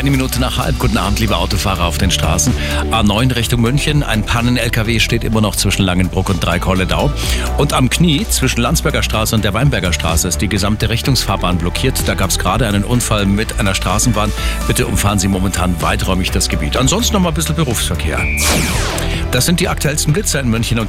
Eine Minute nach halb. Guten Abend, liebe Autofahrer auf den Straßen. A9 Richtung München. Ein Pannen-LKW steht immer noch zwischen Langenbruck und Dreikolledau. Und am Knie zwischen Landsberger Straße und der Weinberger Straße ist die gesamte Richtungsfahrbahn blockiert. Da gab es gerade einen Unfall mit einer Straßenbahn. Bitte umfahren Sie momentan weiträumig das Gebiet. Ansonsten noch mal ein bisschen Berufsverkehr. Das sind die aktuellsten Blitzer in München und